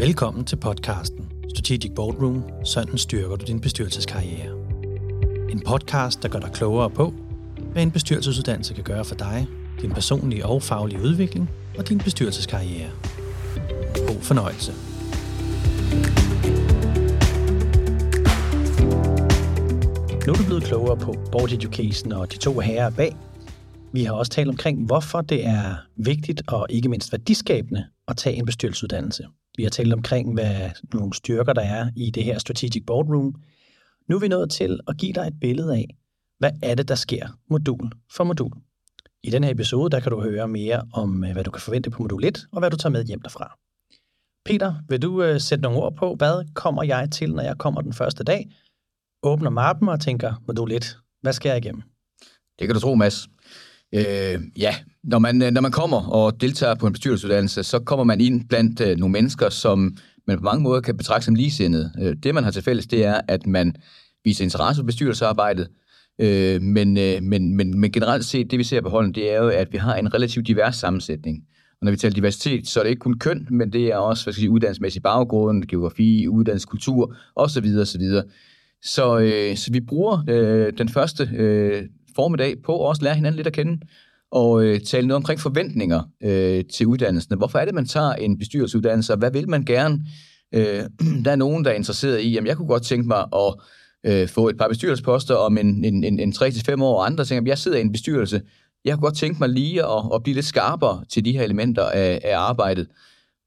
Velkommen til podcasten Strategic Boardroom. Sådan styrker du din bestyrelseskarriere. En podcast, der gør dig klogere på, hvad en bestyrelsesuddannelse kan gøre for dig, din personlige og faglige udvikling og din bestyrelseskarriere. God fornøjelse. Nu er du blevet klogere på Board Education og de to herrer bag. Vi har også talt omkring, hvorfor det er vigtigt og ikke mindst værdiskabende at tage en bestyrelsesuddannelse. Vi har talt omkring, hvad nogle styrker der er i det her Strategic Boardroom. Nu er vi nået til at give dig et billede af, hvad er det, der sker modul for modul. I den her episode, der kan du høre mere om, øh, hvad du kan forvente på modul 1, og hvad du tager med hjem derfra. Peter, vil du øh, sætte nogle ord på, hvad kommer jeg til, når jeg kommer den første dag, åbner mappen og tænker, modul 1, hvad skal jeg igennem? Det kan du tro, Mads. Øh, ja, når man, øh, når man kommer og deltager på en bestyrelsesuddannelse, så kommer man ind blandt øh, nogle mennesker, som man på mange måder kan betragte som ligesindede. Øh, det, man har til fælles, det er, at man viser interesse for bestyrelsesarbejdet, øh, men, øh, men, men, men generelt set, det vi ser på holden, det er jo, at vi har en relativt divers sammensætning. Og når vi taler diversitet, så er det ikke kun køn, men det er også hvad skal jeg sige, uddannelsesmæssig baggrund, geografi, uddannelseskultur osv. osv. Så, øh, så vi bruger øh, den første øh, formiddag på at også lære hinanden lidt at kende og øh, tale noget omkring forventninger øh, til uddannelsen. Hvorfor er det, man tager en bestyrelsesuddannelse, og hvad vil man gerne? Øh, der er nogen, der er interesseret i, jamen jeg kunne godt tænke mig at øh, få et par bestyrelsesposter om en, en, en, en 3-5 år, og andre tænker, at jeg sidder i en bestyrelse, jeg kunne godt tænke mig lige at, at blive lidt skarpere til de her elementer af, af arbejdet.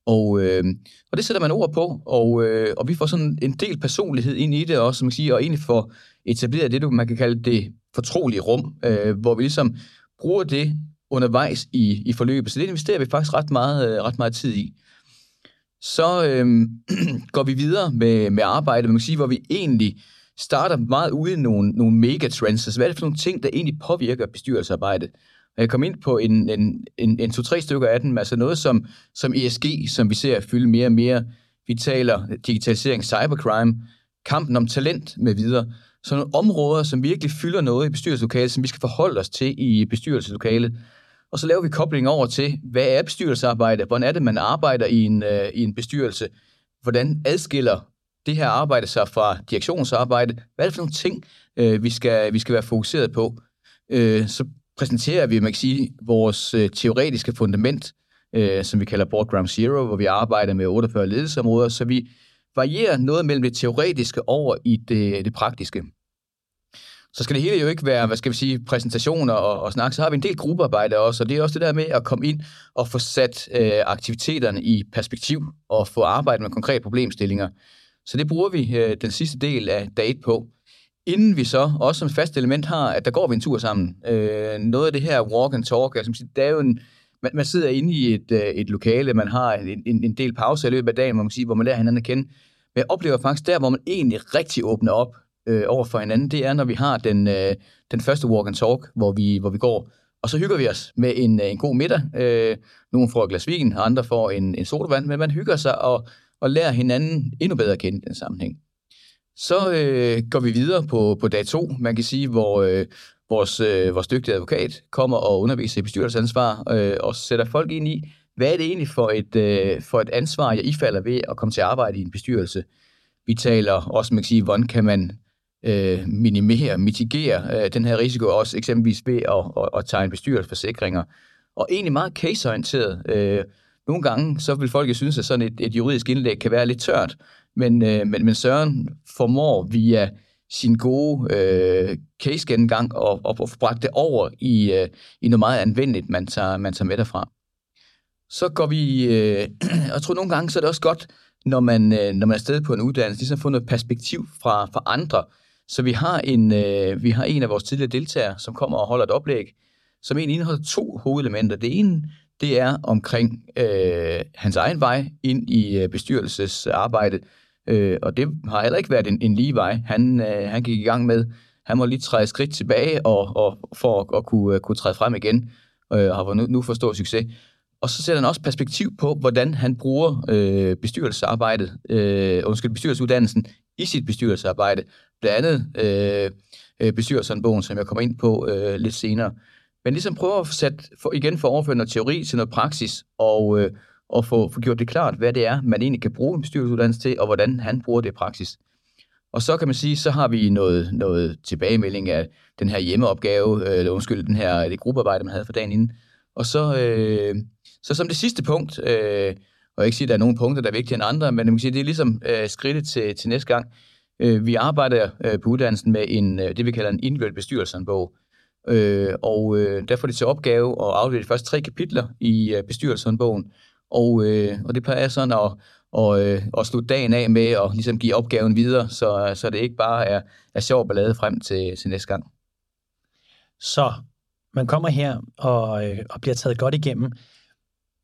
Og, øh, og det sætter man ord på, og, øh, og vi får sådan en del personlighed ind i det også, som man siger, og egentlig får etableret det, man kan kalde det fortrolige rum, øh, hvor vi ligesom bruger det undervejs i, i forløbet. Så det investerer vi faktisk ret meget, øh, ret meget tid i. Så øh, går vi videre med, med arbejdet, man kan sige, hvor vi egentlig starter meget ude i nogle, nogle megatrends. Altså, hvad er det for nogle ting, der egentlig påvirker bestyrelsesarbejdet? Jeg kom ind på en, en, en, en to-tre stykker af dem, altså noget som, som ESG, som vi ser fylde mere og mere. Vi taler digitalisering, cybercrime, kampen om talent med videre. Så nogle områder, som virkelig fylder noget i bestyrelseslokalet, som vi skal forholde os til i bestyrelseslokalet. Og så laver vi koblingen over til, hvad er bestyrelsesarbejde? Hvordan er det, man arbejder i en, øh, i en bestyrelse? Hvordan adskiller det her arbejde sig fra direktionsarbejde? Hvad er det for nogle ting, øh, vi, skal, vi skal være fokuseret på? Øh, så præsenterer vi, man kan sige, vores øh, teoretiske fundament, øh, som vi kalder Board Ground Zero, hvor vi arbejder med 48 ledelsesområder, så vi varierer noget mellem det teoretiske over i det, det praktiske. Så skal det hele jo ikke være, hvad skal vi sige, præsentationer og, og snak. Så har vi en del gruppearbejde også, og det er også det der med at komme ind og få sat øh, aktiviteterne i perspektiv og få arbejdet med konkrete problemstillinger. Så det bruger vi øh, den sidste del af date på. Inden vi så også som fast element har, at der går vi en tur sammen. Øh, noget af det her walk and talk, altså, det er jo en, man, man sidder inde i et, øh, et lokale, man har en, en, en del pause i løbet af dagen, man sige, hvor man lærer hinanden at kende. Men jeg oplever faktisk der, hvor man egentlig rigtig åbner op øh, over for hinanden, det er, når vi har den, øh, den første walk and talk, hvor vi, hvor vi går, og så hygger vi os med en, øh, en god middag. Øh, nogle får et glas vin, andre får en, en sodavand, men man hygger sig og, og lærer hinanden endnu bedre at kende i den sammenhæng. Så øh, går vi videre på, på dag to, man kan sige, hvor øh, vores, øh, vores dygtige advokat kommer og underviser i bestyrelsesansvar øh, og sætter folk ind i, hvad er det egentlig for et, øh, for et ansvar, jeg ifalder ved at komme til at arbejde i en bestyrelse. Vi taler også, man kan sige, hvordan kan man øh, minimere, mitigere øh, den her risiko, også eksempelvis ved at, at, at tegne bestyrelsesforsikringer. Og egentlig meget caseorienteret. Øh, nogle gange så vil folk jo synes, at sådan et, et juridisk indlæg kan være lidt tørt, men, øh, men, men Søren formår via sin gode øh, case-gennemgang og, og, og bragt det over i, øh, i noget meget anvendeligt, man tager, man tager med derfra. Så går vi, øh, jeg tror nogle gange, så er det også godt, når man, øh, når man er afsted på en uddannelse, ligesom få noget perspektiv fra, fra andre. Så vi har, en, øh, vi har en af vores tidligere deltagere, som kommer og holder et oplæg, som egentlig indeholder to hovedelementer. Det ene, det er omkring øh, hans egen vej ind i øh, bestyrelsesarbejdet, Øh, og det har heller ikke været en, en lige vej. Han, øh, han gik i gang med, han må lige træde skridt tilbage og, og for at, at kunne, uh, kunne træde frem igen, øh, og har nu, nu for stor succes. Og så sætter han også perspektiv på, hvordan han bruger øh, bestyrelsesarbejdet, øh, undskyld, bestyrelsesuddannelsen i sit bestyrelsesarbejde. Blandt andet øh, øh bestyrelsesbogen, som jeg kommer ind på øh, lidt senere. Men ligesom prøver at sætte, for, igen for overføre noget teori til noget praksis, og, øh, og få, få gjort det klart, hvad det er, man egentlig kan bruge en bestyrelsesuddannelse til, og hvordan han bruger det i praksis. Og så kan man sige, så har vi noget, noget tilbagemelding af den her hjemmeopgave, øh, eller undskyld, den her, det gruppearbejde, man havde for dagen inden. Og så, øh, så som det sidste punkt, øh, og jeg ikke sige, at der er nogle punkter, der er vigtigere end andre, men man kan sige, det er ligesom øh, skridtet til, til næste gang. Øh, vi arbejder øh, på uddannelsen med en, øh, det, vi kalder en individuel bestyrelsesbog. Øh, og øh, der får de til opgave at aflevere de første tre kapitler i øh, bestyrelsesbogen. Og, øh, og det plejer sådan at, og, øh, og slutte dagen af med at ligesom give opgaven videre, så, så det ikke bare er, er sjov ballade frem til, til næste gang. Så man kommer her og, øh, og bliver taget godt igennem.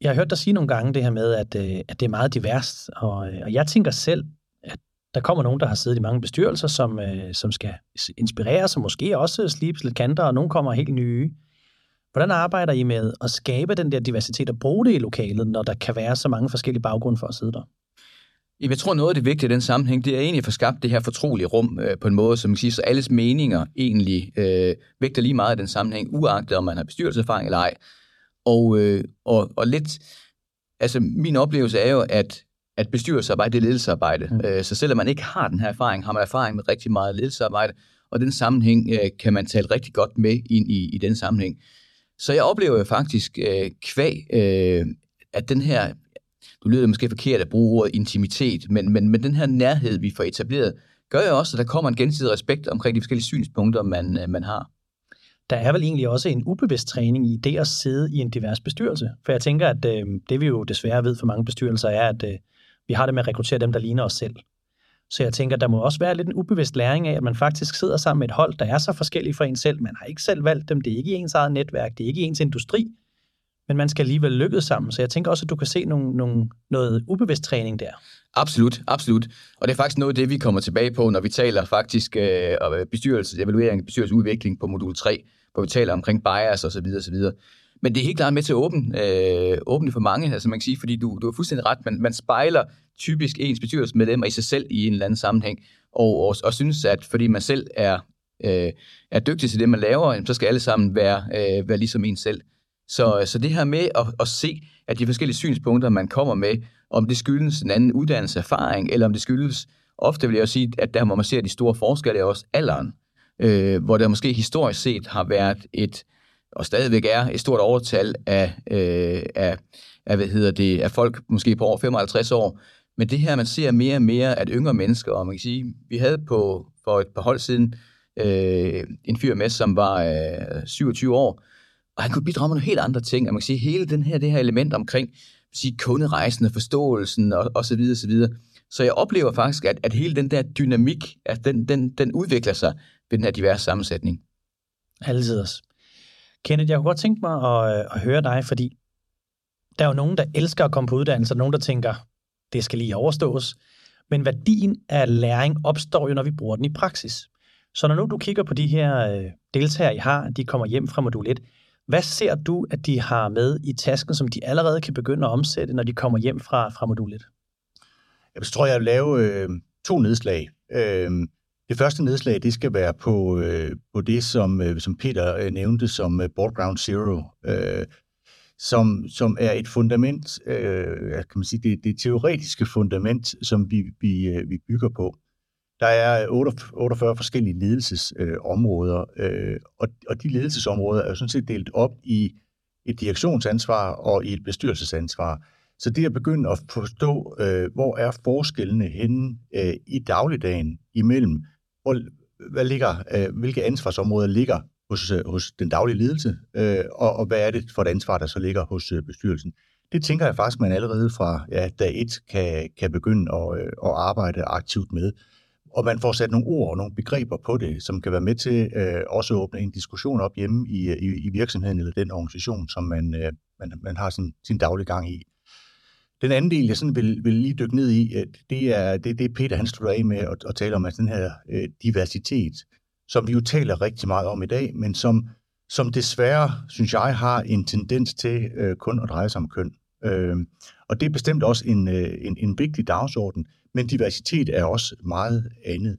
Jeg har hørt dig sige nogle gange det her med, at, øh, at det er meget diverst, og, øh, og jeg tænker selv, at der kommer nogen, der har siddet i mange bestyrelser, som, øh, som skal inspirere sig, måske også slibes lidt kanter, og nogen kommer helt nye. Hvordan arbejder I med at skabe den der diversitet og bruge det i lokalet, når der kan være så mange forskellige baggrunde for at sidde der? Jeg tror, noget af det vigtige i den sammenhæng, det er egentlig at få skabt det her fortrolige rum øh, på en måde, som man siger, så alles meninger egentlig øh, vægter lige meget i den sammenhæng, uagtet om man har bestyrelseserfaring eller ej. Og, øh, og, og lidt, altså min oplevelse er jo, at, at bestyrelsesarbejde, det er ledelsesarbejde. Mm. Øh, så selvom man ikke har den her erfaring, har man erfaring med rigtig meget ledelsesarbejde, og den sammenhæng øh, kan man tale rigtig godt med ind i, i den sammenhæng. Så jeg oplever jo faktisk øh, kvæg, øh, at den her, du lyder måske forkert at bruge ordet intimitet, men, men, men den her nærhed, vi får etableret, gør jo også, at der kommer en gensidig respekt omkring de forskellige synspunkter, man, øh, man har. Der er vel egentlig også en ubevidst træning i det at sidde i en divers bestyrelse. For jeg tænker, at øh, det vi jo desværre ved for mange bestyrelser er, at øh, vi har det med at rekruttere dem, der ligner os selv. Så jeg tænker, der må også være lidt en ubevidst læring af, at man faktisk sidder sammen med et hold, der er så forskellige fra en selv. Man har ikke selv valgt dem, det er ikke ens eget netværk, det er ikke ens industri, men man skal alligevel lykkes sammen. Så jeg tænker også, at du kan se nogle, nogle, noget ubevidst træning der. Absolut, absolut. Og det er faktisk noget af det, vi kommer tilbage på, når vi taler faktisk øh, bestyrelse, evaluering, bestyrelsesudvikling på modul 3, hvor vi taler omkring bias osv. osv. Men det er helt klart med til at åbne, øh, åbne for mange, altså man kan sige, fordi du, du er fuldstændig ret, man, man spejler typisk ens bestyrelsesmedlemmer i sig selv i en eller anden sammenhæng, og, og, og synes, at fordi man selv er, øh, er dygtig til det, man laver, så skal alle sammen være, øh, være ligesom en selv. Så, så det her med at, at se, at de forskellige synspunkter, man kommer med, om det skyldes en anden uddannelse, erfaring, eller om det skyldes, ofte vil jeg også sige, at der hvor man ser de store forskelle, er også alderen, øh, hvor der måske historisk set har været et, og stadigvæk er et stort overtal af, øh, af, af, hvad hedder det, af folk måske på over 55 år, men det her, man ser mere og mere, at yngre mennesker, og man kan sige, vi havde på, for et par hold siden øh, en fyr med, som var øh, 27 år, og han kunne bidrage med nogle helt andre ting. Og man kan sige, hele den her, det her element omkring sige, kunderejsende, forståelsen og, og så videre, så videre. Så jeg oplever faktisk, at, at hele den der dynamik, at den, den, den udvikler sig ved den her diverse sammensætning. Altid også. Kenneth, jeg kunne godt tænke mig at, øh, at høre dig, fordi der er jo nogen, der elsker at komme på uddannelse, og nogen, der tænker, det skal lige overstås. Men værdien af læring opstår jo, når vi bruger den i praksis. Så når nu du kigger på de her øh, deltagere, I har, de kommer hjem fra modul 1, hvad ser du, at de har med i tasken, som de allerede kan begynde at omsætte, når de kommer hjem fra, fra modul 1? Jeg tror, jeg vil lave øh, to nedslag. Øh, det første nedslag, det skal være på, øh, på det, som, øh, som Peter øh, nævnte som øh, Board Ground Zero. Øh, som, som er et fundament, øh, kan man sige, det, det teoretiske fundament, som vi, vi, øh, vi bygger på. Der er 48 forskellige ledelsesområder, øh, og, og de ledelsesområder er jo sådan set delt op i et direktionsansvar og i et bestyrelsesansvar. Så det at begynde at forstå, øh, hvor er forskellene henne øh, i dagligdagen imellem, hvor, hvad ligger, øh, hvilke ansvarsområder ligger hos, øh, hos den daglige ledelse, øh, og, og hvad er det for et ansvar, der så ligger hos øh, bestyrelsen. Det tænker jeg faktisk, man allerede fra ja, dag et kan, kan begynde at, øh, at arbejde aktivt med. Og man får sat nogle ord og nogle begreber på det, som kan være med til øh, også at åbne en diskussion op hjemme i, øh, i, i virksomheden eller den organisation, som man, øh, man, man har sin, sin daglige gang i. Den anden del, jeg sådan vil, vil lige dykke ned i, øh, det er det, det Peter han slutter af med at, at tale om, at den her øh, diversitet, som vi jo taler rigtig meget om i dag, men som, som desværre, synes jeg, har en tendens til øh, kun at dreje sig om køn. Øh, og det er bestemt også en, øh, en, en vigtig dagsorden, men diversitet er også meget andet.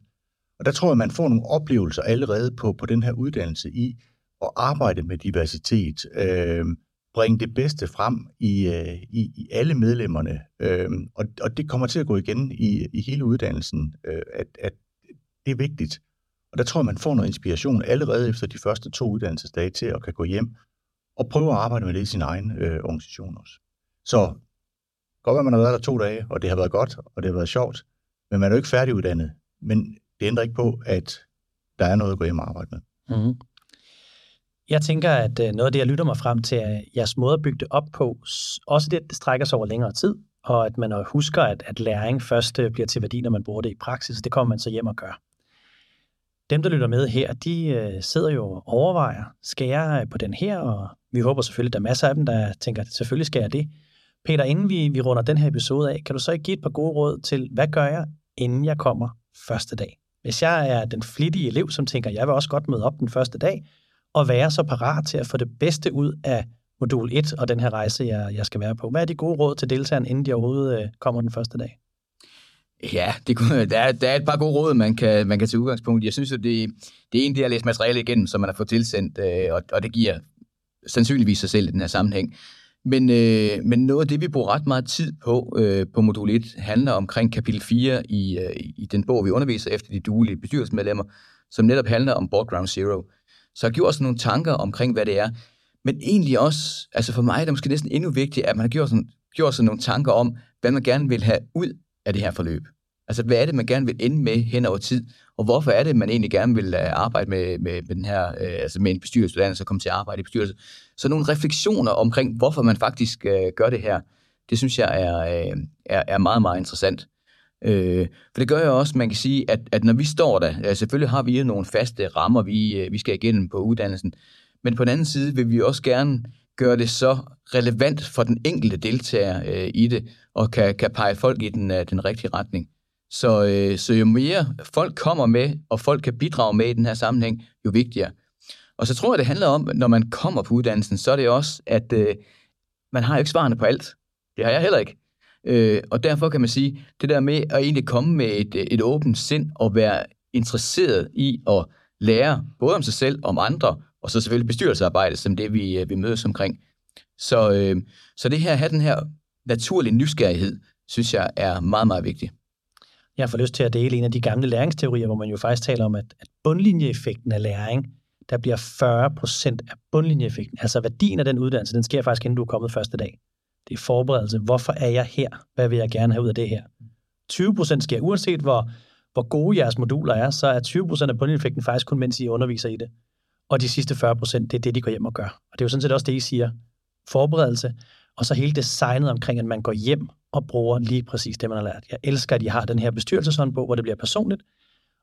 Og der tror jeg, man får nogle oplevelser allerede på, på den her uddannelse i at arbejde med diversitet. Øh, bringe det bedste frem i, øh, i, i alle medlemmerne. Øh, og, og det kommer til at gå igen i, i hele uddannelsen, øh, at, at det er vigtigt. Og der tror jeg, man får noget inspiration allerede efter de første to uddannelsesdage til at kan gå hjem og prøve at arbejde med det i sin egen øh, organisation også. Så godt være, man har været der to dage, og det har været godt, og det har været sjovt, men man er jo ikke færdiguddannet. Men det ændrer ikke på, at der er noget at gå hjem og arbejde med. Mm-hmm. Jeg tænker, at øh, noget af det, jeg lytter mig frem til, er jeres måde at bygge det op på, også det, det strækker sig over længere tid, og at man husker, at, at læring først øh, bliver til værdi, når man bruger det i praksis. Det kommer man så hjem og gør. Dem, der lytter med her, de øh, sidder jo og overvejer, skal jeg på den her, og vi håber selvfølgelig, at der er masser af dem, der tænker, at selvfølgelig skal jeg det. Peter, inden vi, vi runder den her episode af, kan du så ikke give et par gode råd til, hvad gør jeg, inden jeg kommer første dag? Hvis jeg er den flittige elev, som tænker, jeg vil også godt møde op den første dag, og være så parat til at få det bedste ud af modul 1 og den her rejse, jeg, jeg skal være på. Hvad er de gode råd til deltagerne, inden de overhovedet øh, kommer den første dag? Ja, det, der, er, der er et par gode råd, man kan, man kan tage udgangspunkt i. Jeg synes, at det, det er en, det at læse materiale igennem, som man har fået tilsendt, øh, og, og det giver sandsynligvis sig selv i den her sammenhæng. Men, øh, men noget af det, vi bruger ret meget tid på øh, på modul 1, handler omkring kapitel 4 i, øh, i den bog, vi underviser efter de duelige bestyrelsesmedlemmer, som netop handler om Board Ground Zero. Så jeg har gjort sådan nogle tanker omkring, hvad det er. Men egentlig også, altså for mig er det måske næsten endnu vigtigt, at man har gjort sådan, gjort sådan nogle tanker om, hvad man gerne vil have ud af det her forløb. Altså, hvad er det, man gerne vil ende med hen over tid? Og hvorfor er det, man egentlig gerne vil øh, arbejde med, med, med den her, øh, altså med en bestyrelsesuddannelse og komme til at arbejde i bestyrelse? Så nogle refleksioner omkring, hvorfor man faktisk øh, gør det her, det synes jeg er, øh, er, er meget, meget interessant. Øh, for det gør jo også, man kan sige, at, at når vi står der, ja, selvfølgelig har vi nogle faste rammer, vi, øh, vi skal igennem på uddannelsen, men på den anden side vil vi også gerne gøre det så relevant for den enkelte deltager øh, i det, og kan, kan pege folk i den, øh, den rigtige retning. Så, øh, så jo mere folk kommer med, og folk kan bidrage med i den her sammenhæng, jo vigtigere. Og så tror jeg, det handler om, når man kommer på uddannelsen, så er det også, at øh, man har jo ikke svarene på alt. Det har jeg heller ikke. Øh, og derfor kan man sige, det der med at egentlig komme med et, øh, et åbent sind og være interesseret i at lære både om sig selv, om andre, og så selvfølgelig bestyrelsearbejde, som det vi, øh, vi mødes omkring. Så, øh, så det her, at have den her naturlige nysgerrighed, synes jeg er meget, meget vigtigt. Jeg får lyst til at dele en af de gamle læringsteorier, hvor man jo faktisk taler om, at, at bundlinjeeffekten af læring, der bliver 40 procent af bundlinjeeffekten. Altså værdien af den uddannelse, den sker faktisk, inden du er kommet første dag. Det er forberedelse. Hvorfor er jeg her? Hvad vil jeg gerne have ud af det her? 20% sker, uanset hvor, hvor gode jeres moduler er, så er 20% af bundeffekten faktisk kun, mens I underviser i det. Og de sidste 40%, det er det, de går hjem og gør. Og det er jo sådan set også det, I siger. Forberedelse, og så hele designet omkring, at man går hjem og bruger lige præcis det, man har lært. Jeg elsker, at I har den her bestyrelseshåndbog, hvor det bliver personligt.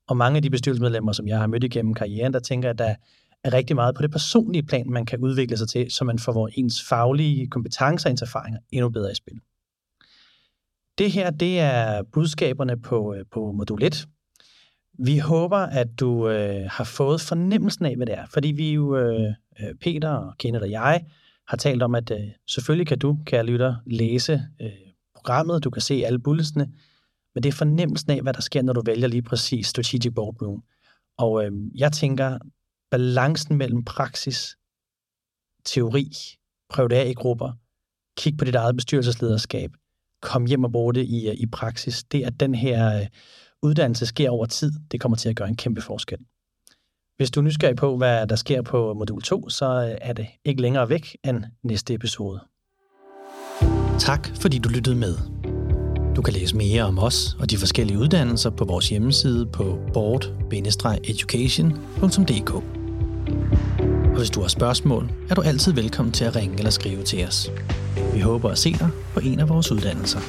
Og mange af de bestyrelsesmedlemmer, som jeg har mødt igennem karrieren, der tænker, at der er rigtig meget på det personlige plan, man kan udvikle sig til, så man får ens faglige kompetencer og erfaringer endnu bedre i spil. Det her, det er budskaberne på, øh, på modul 1. Vi håber, at du øh, har fået fornemmelsen af, hvad det er. Fordi vi jo, øh, øh Peter og Kenneth og jeg, har talt om, at øh, selvfølgelig kan du, kære lytter, læse øh, programmet, du kan se alle bulletsene, men det er fornemmelsen af, hvad der sker, når du vælger lige præcis Strategic Boardroom. Og øh, jeg tænker, balancen mellem praksis, teori, prøv det af i grupper, kig på dit eget bestyrelseslederskab, kom hjem og brug det i, øh, i praksis, det at den her øh, uddannelse sker over tid, det kommer til at gøre en kæmpe forskel. Hvis du er nysgerrig på, hvad der sker på modul 2, så øh, er det ikke længere væk end næste episode. Tak fordi du lyttede med. Du kan læse mere om os og de forskellige uddannelser på vores hjemmeside på board-education.dk. Og hvis du har spørgsmål, er du altid velkommen til at ringe eller skrive til os. Vi håber at se dig på en af vores uddannelser.